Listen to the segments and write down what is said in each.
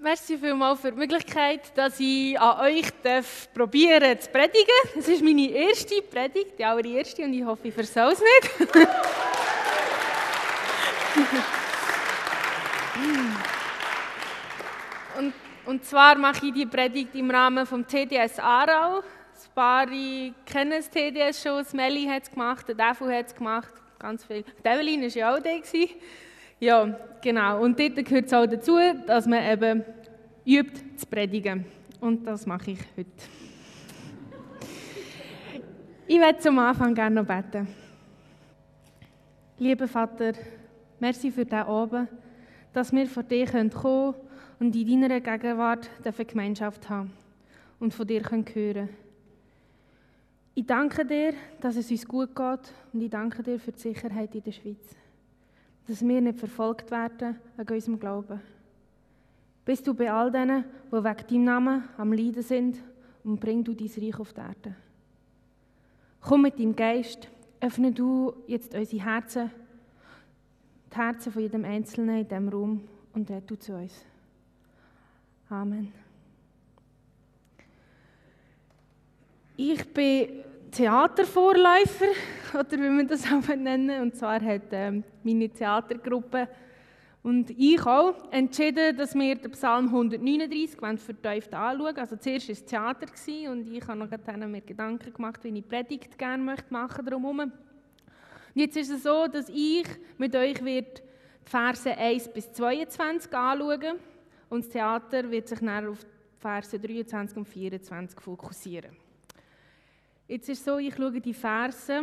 Merci vielmals für die Möglichkeit, dass ich an euch probieren zu predigen. Das ist meine erste Predigt, die allererste, und ich hoffe, ich versau es nicht. und, und zwar mache ich die Predigt im Rahmen vom TDS Aarau. Ein paar kennen das TDS schon, Melli hat es gemacht, der Defu hat es gemacht, ganz viel. Develin war ja auch da. Ja, genau. Und dort gehört es auch dazu, dass man eben übt zu predigen. Und das mache ich heute. Ich werde zum Anfang gerne noch beten. Lieber Vater, merci für diesen Abend, dass wir vor dir kommen können und in deiner Gegenwart Gemeinschaft haben und von dir hören können. Ich danke dir, dass es uns gut geht und ich danke dir für die Sicherheit in der Schweiz dass wir nicht verfolgt werden wegen unserem Glauben. Bist du bei all denen, die wegen deinem Namen am Leiden sind und bring du dein Reich auf die Erde. Komm mit deinem Geist, öffne du jetzt unsere Herzen, die Herzen von jedem Einzelnen in diesem Raum und red du zu uns. Amen. Ich bin Theatervorläufer, oder wie man das auch nennen Und zwar hat ähm, meine Theatergruppe und ich auch entschieden, dass wir den Psalm 139 vertieft anschauen Also zuerst war es Theater und ich habe noch mir Gedanken gemacht, wie ich Predigt gerne möchte machen drumherum. Und jetzt ist es so, dass ich mit euch wird die Verse 1 bis 22 anschauen und das Theater wird sich dann auf die Verse 23 und 24 fokussieren. Jetzt ist es so, ich schaue die Verse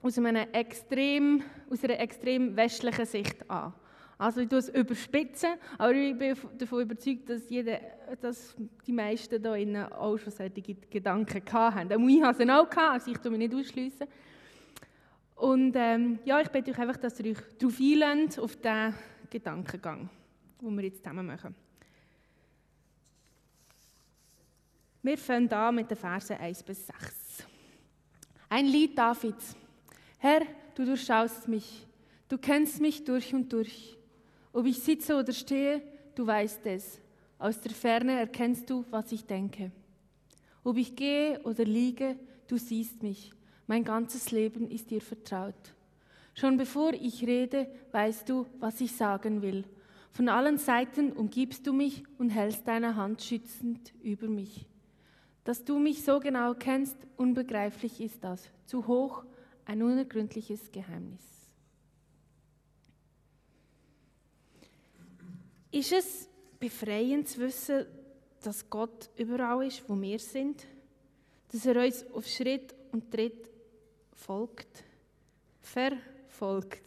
aus, einer extrem, aus einer extrem westlichen Sicht an. Also ich tue es überspitzen, aber ich bin davon überzeugt, dass, jeder, dass die meisten hier innen auch schon solche Gedanken hatten. Auch ich hatte sie auch, gehabt, also ich tue mich nicht ausschliessen. Und ähm, ja, ich bitte euch einfach, dass ihr euch darauf einlässt, auf diesen Gedankengang, den wir jetzt zusammen machen. Wir fangen an mit den Versen 1 bis 6. Ein Lied Davids. Herr, du durchschaust mich. Du kennst mich durch und durch. Ob ich sitze oder stehe, du weißt es. Aus der Ferne erkennst du, was ich denke. Ob ich gehe oder liege, du siehst mich. Mein ganzes Leben ist dir vertraut. Schon bevor ich rede, weißt du, was ich sagen will. Von allen Seiten umgibst du mich und hältst deine Hand schützend über mich. Dass du mich so genau kennst, unbegreiflich ist das. Zu hoch, ein unergründliches Geheimnis. Ist es befreiend zu wissen, dass Gott überall ist, wo wir sind? Dass er uns auf Schritt und Tritt folgt, verfolgt.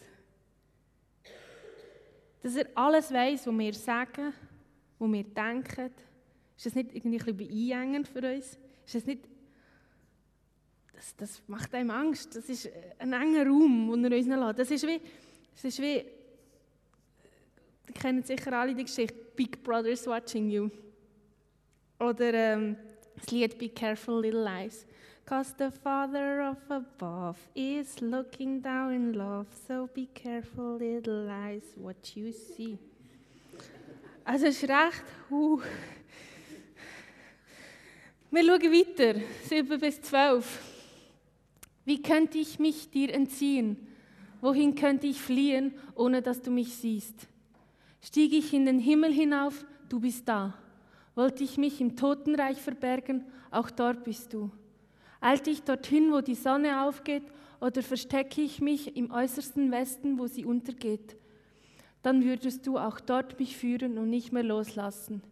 Dass er alles weiß, was wir sagen, was wir denken, ist das nicht irgendwie ein bisschen einengend für uns? Ist das nicht... Das, das macht einem Angst. Das ist ein enger Raum, den er uns lässt. Das ist wie... Das ist wie... Ihr kennt sicher alle die Geschichte «Big Brother's watching you». Oder ähm, das Lied «Be careful, little eyes». Cause the Father of above is looking down in love, so be careful, little eyes, what you see. Also es ist recht, uh, wir schauen weiter, 7 bis 12. Wie könnte ich mich dir entziehen? Wohin könnte ich fliehen, ohne dass du mich siehst? Stieg ich in den Himmel hinauf, du bist da. Wollte ich mich im Totenreich verbergen, auch dort bist du. Eilte ich dorthin, wo die Sonne aufgeht, oder verstecke ich mich im äußersten Westen, wo sie untergeht? Dann würdest du auch dort mich führen und nicht mehr loslassen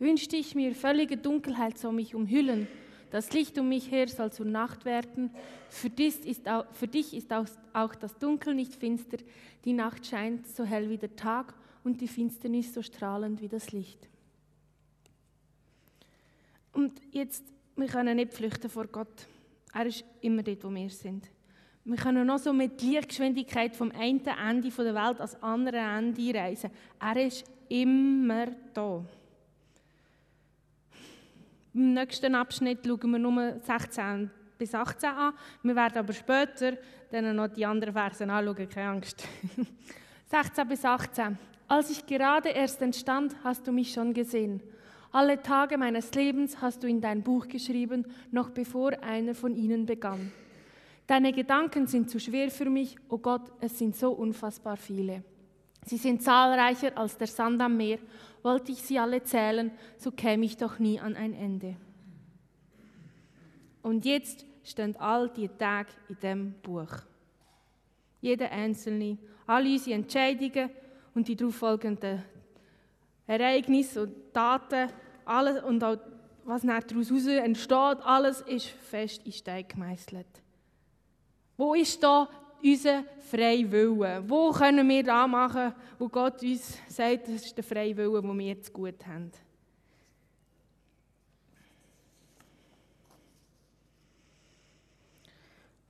wünschte ich mir, völlige Dunkelheit soll mich umhüllen. Das Licht um mich her soll zur Nacht werden. Für dich ist auch, dich ist auch, auch das Dunkel nicht finster. Die Nacht scheint so hell wie der Tag und die Finsternis so strahlend wie das Licht. Und jetzt, wir können nicht flüchten vor Gott. Er ist immer dort, wo wir sind. Wir können noch so mit Lichtgeschwindigkeit vom einen Ende der Welt ans andere Ende reisen. Er ist immer da. Im nächsten Abschnitt schauen wir nur 16 bis 18 an. Wir werden aber später dann noch die anderen Versen anschauen, keine Angst. 16 bis 18. Als ich gerade erst entstand, hast du mich schon gesehen. Alle Tage meines Lebens hast du in dein Buch geschrieben, noch bevor einer von ihnen begann. Deine Gedanken sind zu schwer für mich, oh Gott, es sind so unfassbar viele. Sie sind zahlreicher als der Sand am Meer. Wollte ich sie alle zählen, so käme ich doch nie an ein Ende. Und jetzt stehen all die Tage in dem Buch. Jeder einzelne, alle unsere Entscheidungen und die darauffolgenden Ereignisse und Daten, alles und auch was daraus entsteht, alles ist fest in Stein gemeißelt. Wo ist da unser freier Wille? Wo können wir da machen, wo Gott uns sagt, das ist der freie Wille, den wir jetzt gut haben?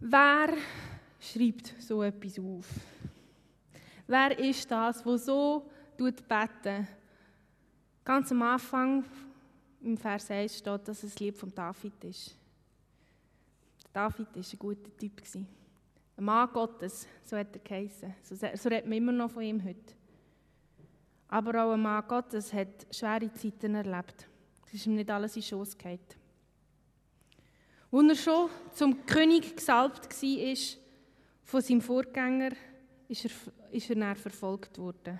Wer schreibt so etwas auf? Wer ist das, wo so beten? Ganz am Anfang im Vers 1 steht, dass es das Lied von David ist. David war ein guter Typ. Ein Mann Gottes, so hat er geheißen. So, so redet man immer noch von ihm heute. Aber auch ein Mann Gottes hat schwere Zeiten erlebt. Es ist ihm nicht alles in Schoss gefallen. Als er schon zum König gesalbt war, von seinem Vorgänger, ist er, ist er dann verfolgt worden.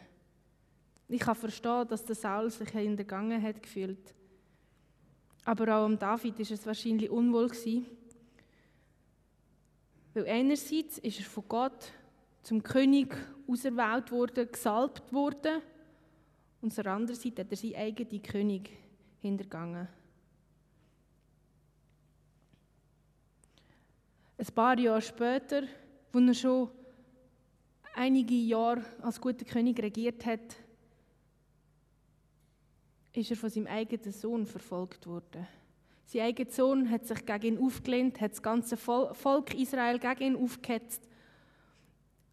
Ich kann verstehen, dass der Saul sich hintergangen hat gefühlt. Aber auch am David ist es wahrscheinlich unwohl gewesen, weil einerseits ist er von Gott zum König auserwählt gesalbt und auf der anderen Seite hat er seinen eigenen König hintergangen. Ein paar Jahre später, als er schon einige Jahre als guter König regiert hat, ist er von seinem eigenen Sohn verfolgt worden. Sein eigener Sohn hat sich gegen ihn aufgelehnt, hat das ganze Volk Israel gegen ihn aufgehetzt.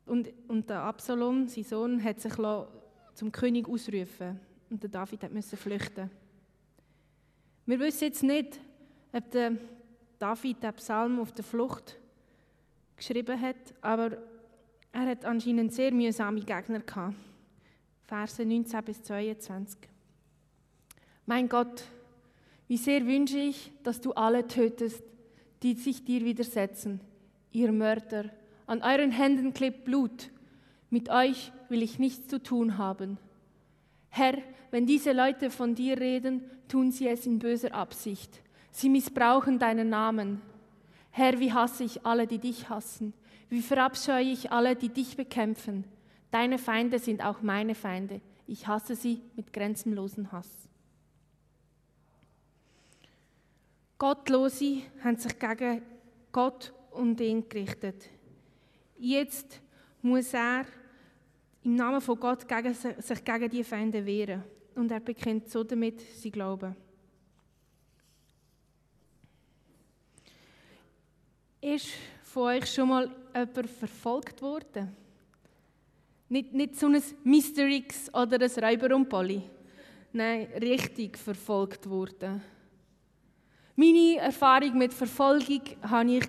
Und, und der Absalom, sein Sohn, hat sich zum König ausrufen und der David musste flüchten. Wir wissen jetzt nicht, ob der David den Psalm auf der Flucht geschrieben hat, aber er hat anscheinend sehr mühsame Gegner gehabt. Verse 19 bis 22. Mein Gott, wie sehr wünsche ich, dass du alle tötest, die sich dir widersetzen, ihr Mörder. An euren Händen klebt Blut. Mit euch will ich nichts zu tun haben. Herr, wenn diese Leute von dir reden, tun sie es in böser Absicht. Sie missbrauchen deinen Namen. Herr, wie hasse ich alle, die dich hassen. Wie verabscheue ich alle, die dich bekämpfen. Deine Feinde sind auch meine Feinde. Ich hasse sie mit grenzenlosem Hass. Gottlose haben sich gegen Gott und ihn gerichtet. Jetzt muss er im Namen von Gott gegen, sich gegen die Feinde wehren. Und er bekennt so damit sein Glauben. Ist von euch schon mal jemand verfolgt worden? Nicht, nicht so ein X oder ein Räuber und Polly. Nein, richtig verfolgt worden. Meine Erfahrung mit Verfolgung hatte ich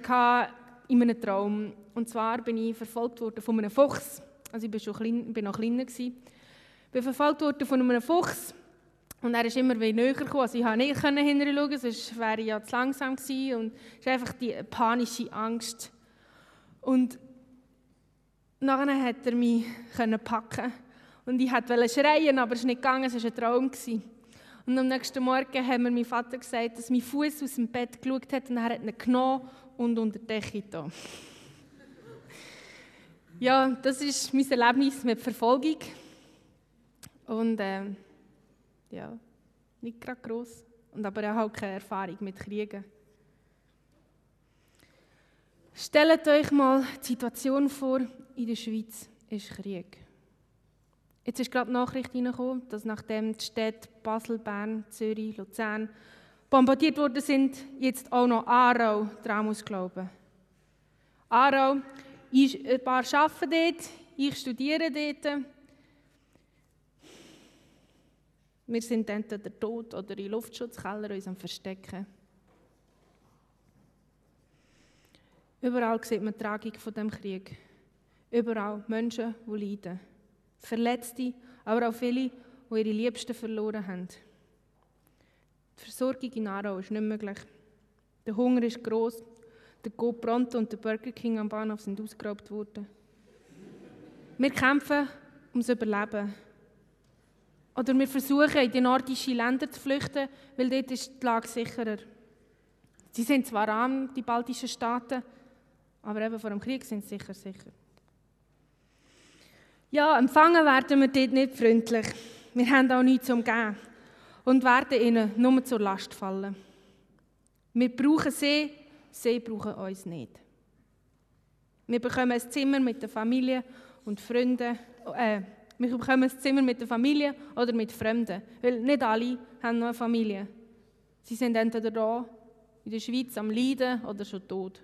in einem Traum. Und zwar bin ich verfolgt worden von einem Fuchs. Also ich bin, schon klein, bin noch kleiner. Ich bin verfolgt worden von einem Fuchs. Und er ist immer wieder näher gekommen. Also ich konnte nicht hinschauen, sonst wäre ich ja zu langsam gewesen. Und es ist einfach die panische Angst. Und nachher hat er mich packen Und ich wollte schreien, aber es ist nicht gegangen, es war ein Traum. Gewesen. Und am nächsten Morgen hat mir mein Vater gesagt, dass mein Fuß aus dem Bett geschaut hat und er hat ihn genommen und unter die Decke da. ja, das ist mein Erlebnis mit Verfolgung. Und äh, ja, nicht gerade gross. Und aber ich habe auch keine Erfahrung mit Kriegen. Stellt euch mal die Situation vor, in der Schweiz ist Krieg. Jetzt ist gerade die Nachricht reingekommen, dass nachdem die Städte Basel, Bern, Zürich, Luzern bombardiert worden sind, jetzt auch noch Aarau daran muss glauben. Aarau, ich, ein paar arbeiten dort, ich studiere dort. Wir sind entweder tot oder in Luftschutzkeller uns am Verstecken. Überall sieht man die Tragik von dem Krieg. Überall Menschen, die leiden. Verletzte, aber auch viele, die ihre Liebsten verloren haben. Die Versorgung in Aarau ist nicht möglich. Der Hunger ist groß. Der Go Pronto und der Burger King am Bahnhof sind ausgeraubt worden. Wir kämpfen ums Überleben. Oder wir versuchen, in die nordischen Länder zu flüchten, weil dort ist die Lage sicherer. Sie sind zwar arm, die baltischen Staaten, aber eben vor dem Krieg sind sie sicher sicher. Ja, empfangen werden wir dort nicht freundlich. Wir haben auch nichts zum Geben und werden ihnen nur zur Last fallen. Wir brauchen sie, sie brauchen uns nicht. Wir bekommen ein Zimmer mit der Familie und Freunden, äh, wir bekommen ein Zimmer mit der Familie oder mit Fremden, weil nicht alle haben noch eine Familie. Sie sind entweder da in der Schweiz am Leiden oder schon tot.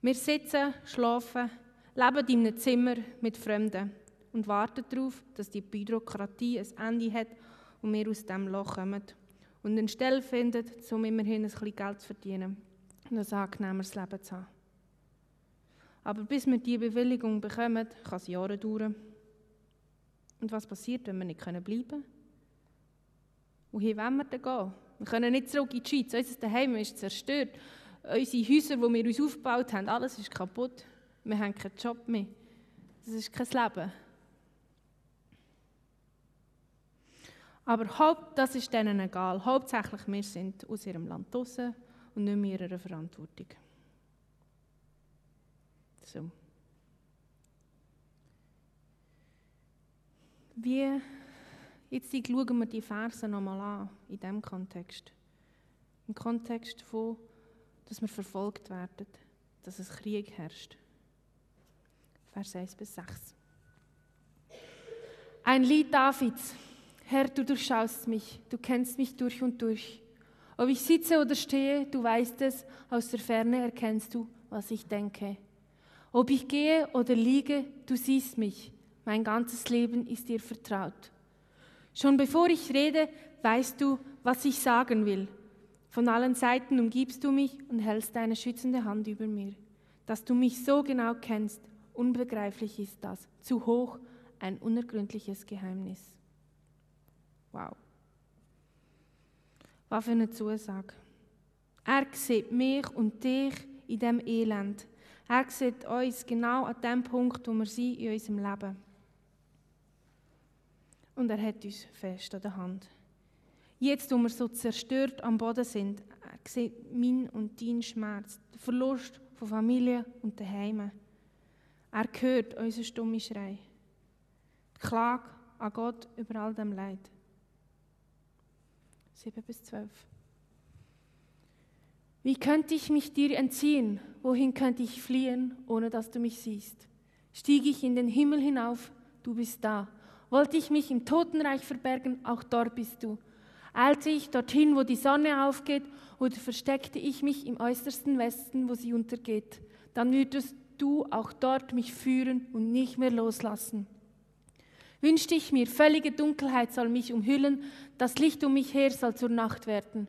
Wir sitzen, schlafen, leben in einem Zimmer mit Fremden und warten darauf, dass die Bürokratie ein Ende hat und wir aus dem Loch kommen und eine Stelle finden, um immerhin ein bisschen Geld zu verdienen und ein angenehmeres Leben zu haben. Aber bis wir diese Bewilligung bekommen, kann es Jahre dauern. Und was passiert, wenn wir nicht bleiben können? Wohin wollen wir denn gehen? Wir können nicht zurück in die Schweiz. Unser Daheim ist zerstört. Unsere Häuser, die wir uns aufgebaut haben, alles ist kaputt. Wir haben keinen Job mehr. Das ist kein Leben. Aber Haupt, das ist denen egal. Hauptsächlich wir sind aus ihrem Land draußen und nicht mehr ihrer Verantwortung. So. Wie, jetzt schauen wir die Verse nochmal an, in diesem Kontext. Im Kontext von, dass wir verfolgt werden, dass es Krieg herrscht. Vers 1 bis 6. Ein Lied Davids. Herr, du durchschaust mich, du kennst mich durch und durch. Ob ich sitze oder stehe, du weißt es, aus der Ferne erkennst du, was ich denke. Ob ich gehe oder liege, du siehst mich, mein ganzes Leben ist dir vertraut. Schon bevor ich rede, weißt du, was ich sagen will. Von allen Seiten umgibst du mich und hältst deine schützende Hand über mir. Dass du mich so genau kennst, unbegreiflich ist das, zu hoch, ein unergründliches Geheimnis. Wow. Was für eine Zusage. Er sieht mich und dich in dem Elend. Er sieht uns genau an dem Punkt, wo wir sind in unserem Leben. Und er hat uns fest an der Hand. Jetzt, wo wir so zerstört am Boden sind, er sieht mein und dein Schmerz, den Verlust von Familie und Daheim. Er hört unseren stummen Schrei. Die Klage an Gott über all dem Leid. 7 bis 12. Wie könnte ich mich dir entziehen? Wohin könnte ich fliehen, ohne dass du mich siehst? Stieg ich in den Himmel hinauf, du bist da. Wollte ich mich im Totenreich verbergen, auch dort bist du. Eilte ich dorthin, wo die Sonne aufgeht, oder versteckte ich mich im äußersten Westen, wo sie untergeht, dann würdest du auch dort mich führen und nicht mehr loslassen wünschte ich mir, völlige Dunkelheit soll mich umhüllen, das Licht um mich her soll zur Nacht werden.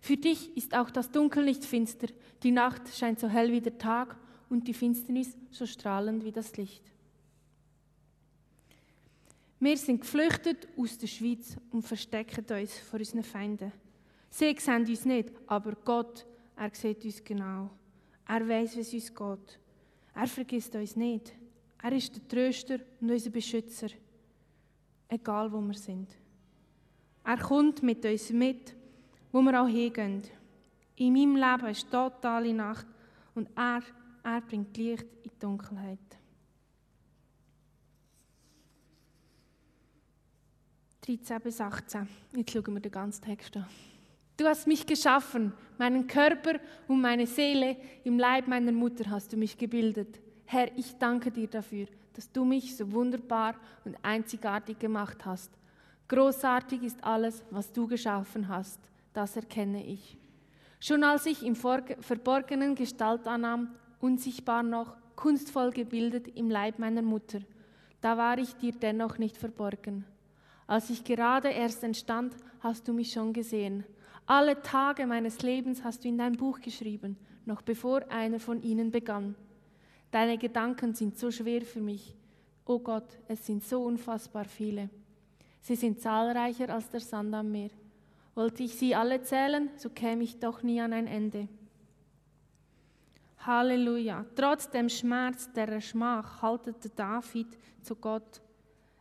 Für dich ist auch das Dunkel nicht finster, die Nacht scheint so hell wie der Tag und die Finsternis so strahlend wie das Licht. Wir sind geflüchtet aus der Schweiz und verstecken uns vor unseren Feinden. Sie sehen uns nicht, aber Gott, er sieht uns genau. Er weiß, es uns geht. Er vergisst uns nicht. Er ist der Tröster und unser Beschützer egal wo wir sind. Er kommt mit uns mit, wo wir auch hingehen. In meinem Leben ist totale Nacht und er, er bringt Licht in die Dunkelheit. 13 bis 18. Jetzt schauen wir den ganzen Text an. Du hast mich geschaffen, meinen Körper und meine Seele, im Leib meiner Mutter hast du mich gebildet. Herr, ich danke dir dafür dass du mich so wunderbar und einzigartig gemacht hast. Großartig ist alles, was du geschaffen hast, das erkenne ich. Schon als ich im verborgenen Gestalt annahm, unsichtbar noch, kunstvoll gebildet im Leib meiner Mutter, da war ich dir dennoch nicht verborgen. Als ich gerade erst entstand, hast du mich schon gesehen. Alle Tage meines Lebens hast du in dein Buch geschrieben, noch bevor einer von ihnen begann. Deine Gedanken sind so schwer für mich. Oh Gott, es sind so unfassbar viele. Sie sind zahlreicher als der Sand am Meer. Wollte ich sie alle zählen, so käme ich doch nie an ein Ende. Halleluja. Trotz dem Schmerz, der Schmach, haltet David zu Gott.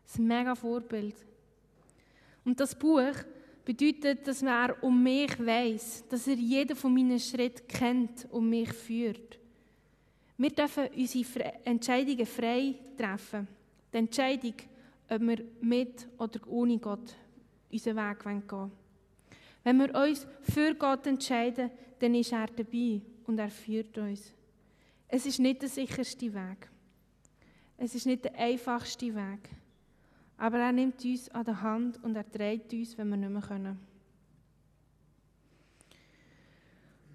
Das ist ein mega Vorbild. Und das Buch bedeutet, dass er um mich weiß, dass er jeden von meinen Schritten kennt und mich führt. Wir dürfen unsere Entscheidungen frei treffen. Die Entscheidung, ob wir mit oder ohne Gott unseren Weg gehen wollen. Wenn wir uns für Gott entscheiden, dann ist er dabei und er führt uns. Es ist nicht der sicherste Weg. Es ist nicht der einfachste Weg. Aber er nimmt uns an der Hand und er trägt uns, wenn wir nicht mehr können.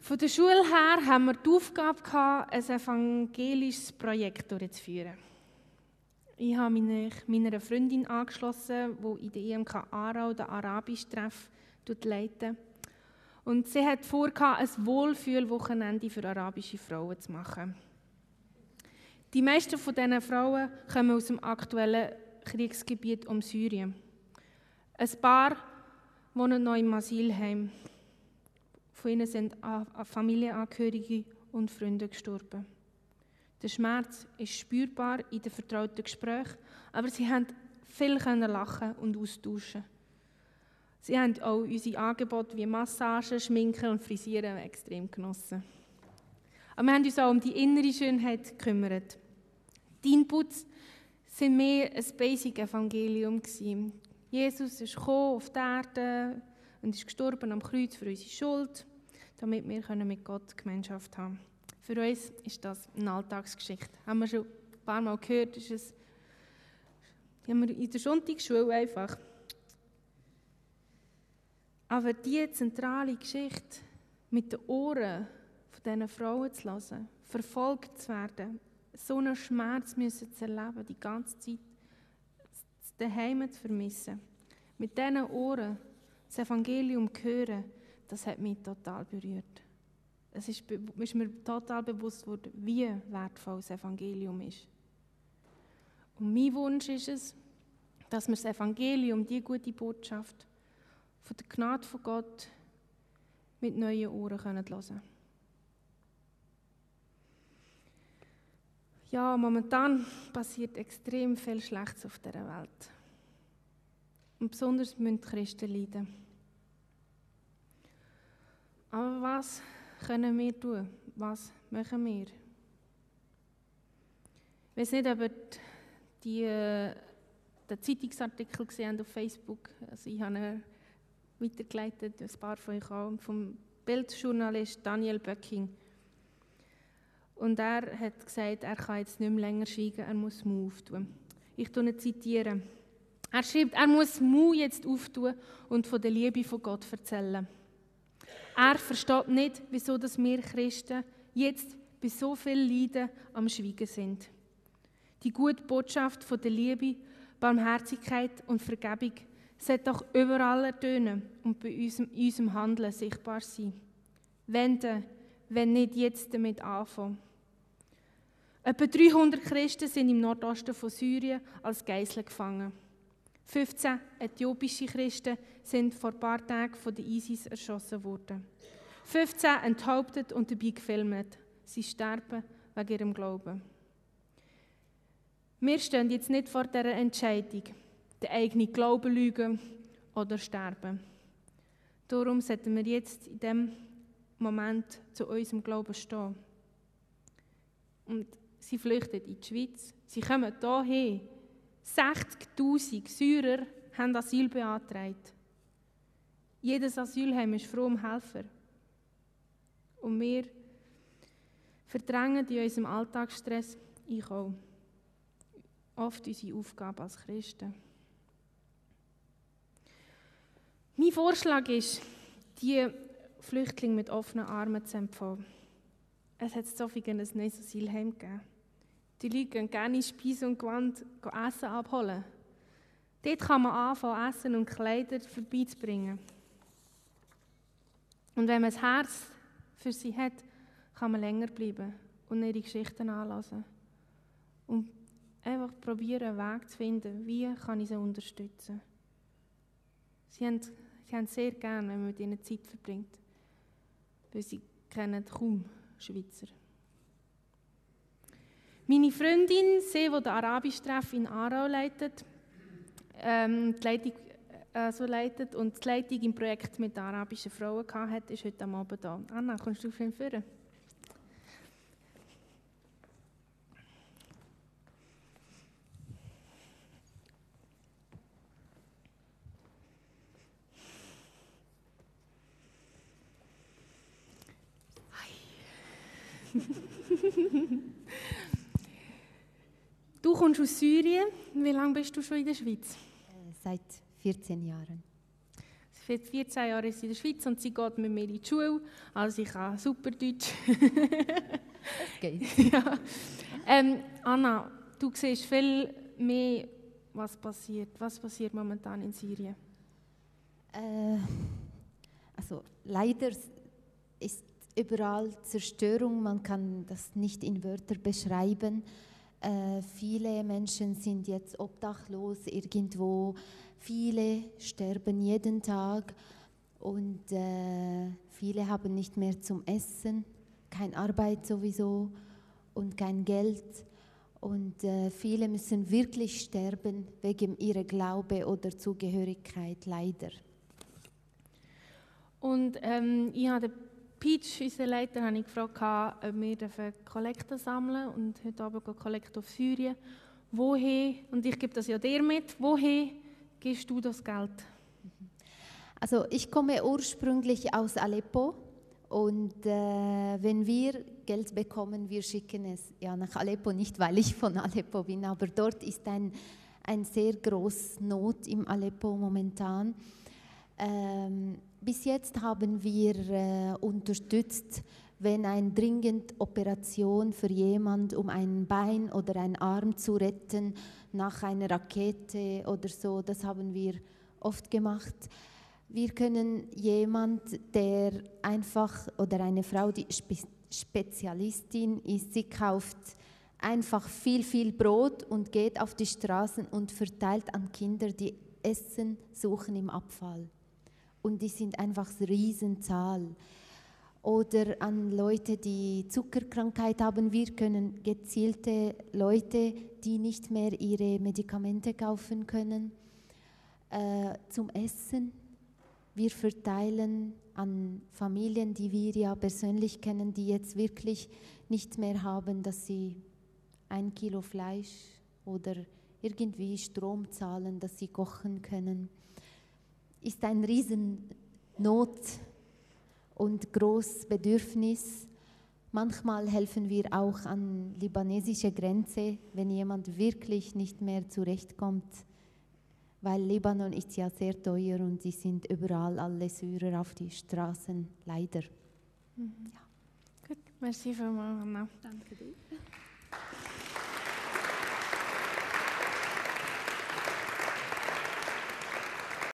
Von der Schule her haben wir die Aufgabe gehabt, ein evangelisches Projekt durchzuführen. Ich habe mich meiner Freundin angeschlossen, die in der IMK Aarau den Arabisch-Treff leitet. Und sie hat vor, ein Wohlfühlwochenende für arabische Frauen zu machen. Die meisten von diesen Frauen kommen aus dem aktuellen Kriegsgebiet um Syrien. Ein paar wohnen noch im Asylheim. Von ihnen sind Familienangehörige und Freunde gestorben. Der Schmerz ist spürbar in den vertrauten Gesprächen, aber sie haben viel lachen und austauschen. Sie haben auch unsere Angebote wie Massagen, Schminken und Frisieren extrem genossen. Aber wir haben uns auch um die innere Schönheit gekümmert. Die Inputs sind mehr ein Basic-Evangelium. Jesus ist gekommen auf die Erde und ist gestorben am Kreuz für unsere Schuld, damit wir mit Gott Gemeinschaft haben Für uns ist das eine Alltagsgeschichte. Haben wir schon ein paar Mal gehört, ist es haben wir in der Sonntagsschule einfach. Aber diese zentrale Geschichte mit den Ohren von diesen Frauen zu hören, verfolgt zu werden, so einen Schmerz müssen zu erleben, die ganze Zeit daheim zu vermissen, mit diesen Ohren das Evangelium zu hören, das hat mich total berührt. Es ist, ist mir total bewusst worden, wie wertvoll das Evangelium ist. Und mein Wunsch ist es, dass wir das Evangelium, die gute Botschaft, von der Gnade von Gott mit neuen Ohren hören können. Ja, momentan passiert extrem viel Schlechtes auf dieser Welt. Und besonders müssen die Christen leiden. Aber was können wir tun? Was machen wir? Ich weiß nicht, ob ihr die, äh, den Zeitungsartikel gesehen auf Facebook. Also ich habe weitergeleitet, ein paar von euch auch, vom Bildjournalist Daniel Böcking. Und er hat gesagt, er kann jetzt nicht mehr länger schweigen, er muss Mut auftun. Ich zitiere. Er schreibt, er muss Mut jetzt auftun und von der Liebe von Gott erzählen. Er versteht nicht, wieso dass wir Christen jetzt bei so viel Leiden am Schweigen sind. Die gute Botschaft von der Liebe, Barmherzigkeit und Vergebung sollte doch überall ertönen und bei unserem, unserem Handeln sichtbar sein. Wenn denn, wenn nicht jetzt damit anfangen. Etwa 300 Christen sind im Nordosten von Syrien als Geisel gefangen. 15 äthiopische Christen sind vor ein paar Tagen von der ISIS erschossen worden. 15 enthauptet und dabei gefilmt. Sie sterben wegen ihrem Glauben. Wir stehen jetzt nicht vor dieser Entscheidung den eigenen Glauben lügen oder sterben. Darum sollten wir jetzt in dem Moment zu unserem Glauben stehen. Und sie flüchten in die Schweiz. Sie kommen hierher. 60.000 Syrer haben Asyl beantragt. Jedes Asylheim ist froh um Helfer. Und wir verdrängen in unserem Alltagsstress, ich auch, oft unsere Aufgabe als Christen. Mein Vorschlag ist, die Flüchtlinge mit offenen Armen zu empfangen. Es hat so viel ein neues Asylheim gegeben. Die Leute gehen gerne Speise und Gewand Essen abholen. Dort kann man anfangen, Essen und Kleider vorbeizubringen. Und wenn man ein Herz für sie hat, kann man länger bleiben und ihre Geschichten anlassen. Und einfach probieren, einen Weg zu finden, wie kann ich sie unterstützen. Sie haben, sie haben sehr gerne, wenn man mit ihnen Zeit verbringt, weil sie kennen kaum Schweizer. Meine Freundin, sie, die den Arabisch-Treff in Aarau leitet, ähm, die Leitung äh, so leitet und die Leitung im Projekt mit arabischen Frauen hatte, ist heute Abend da. Anna, kommst du auf ihn führen? du kommst aus Syrien. Wie lange bist du schon in der Schweiz? Äh, seit 14 Jahren. Seit 14 Jahren ist sie in der Schweiz und sie geht mit mir in die Schule. Also ich kann super Deutsch. das geht. ja. Ähm, Anna, du siehst viel mehr, was passiert. Was passiert momentan in Syrien? Äh, also leider ist überall Zerstörung, man kann das nicht in Wörter beschreiben. Äh, viele Menschen sind jetzt obdachlos irgendwo, viele sterben jeden Tag und äh, viele haben nicht mehr zum Essen, keine Arbeit sowieso und kein Geld. Und äh, viele müssen wirklich sterben wegen ihrer Glaube oder Zugehörigkeit, leider. Und ähm, ich habe Peach, unser Leiter, habe ich gefragt, ob wir Kollekte sammeln und heute Abend gehen Kollekte auf Syrien. Woher, und ich gebe das ja dir mit, woher gibst du das Geld? Also ich komme ursprünglich aus Aleppo und äh, wenn wir Geld bekommen, wir schicken es ja nach Aleppo, nicht weil ich von Aleppo bin, aber dort ist ein, ein sehr groß Not im Aleppo momentan. Ähm, bis jetzt haben wir äh, unterstützt, wenn eine dringend Operation für jemand, um ein Bein oder einen Arm zu retten, nach einer Rakete oder so, das haben wir oft gemacht. Wir können jemand, der einfach oder eine Frau, die Spe Spezialistin ist, sie kauft einfach viel, viel Brot und geht auf die Straßen und verteilt an Kinder, die Essen suchen im Abfall und die sind einfach Riesenzahl. Oder an Leute, die Zuckerkrankheit haben. Wir können gezielte Leute, die nicht mehr ihre Medikamente kaufen können, äh, zum Essen. Wir verteilen an Familien, die wir ja persönlich kennen, die jetzt wirklich nichts mehr haben, dass sie ein Kilo Fleisch oder irgendwie Strom zahlen, dass sie kochen können ist ein Riesennot und großes Bedürfnis. Manchmal helfen wir auch an libanesische Grenze, wenn jemand wirklich nicht mehr zurechtkommt, weil Libanon ist ja sehr teuer und sie sind überall alle Syrer auf die Straßen, leider. Mhm. Ja. Gut, merci vielmals, Anna. Danke dir.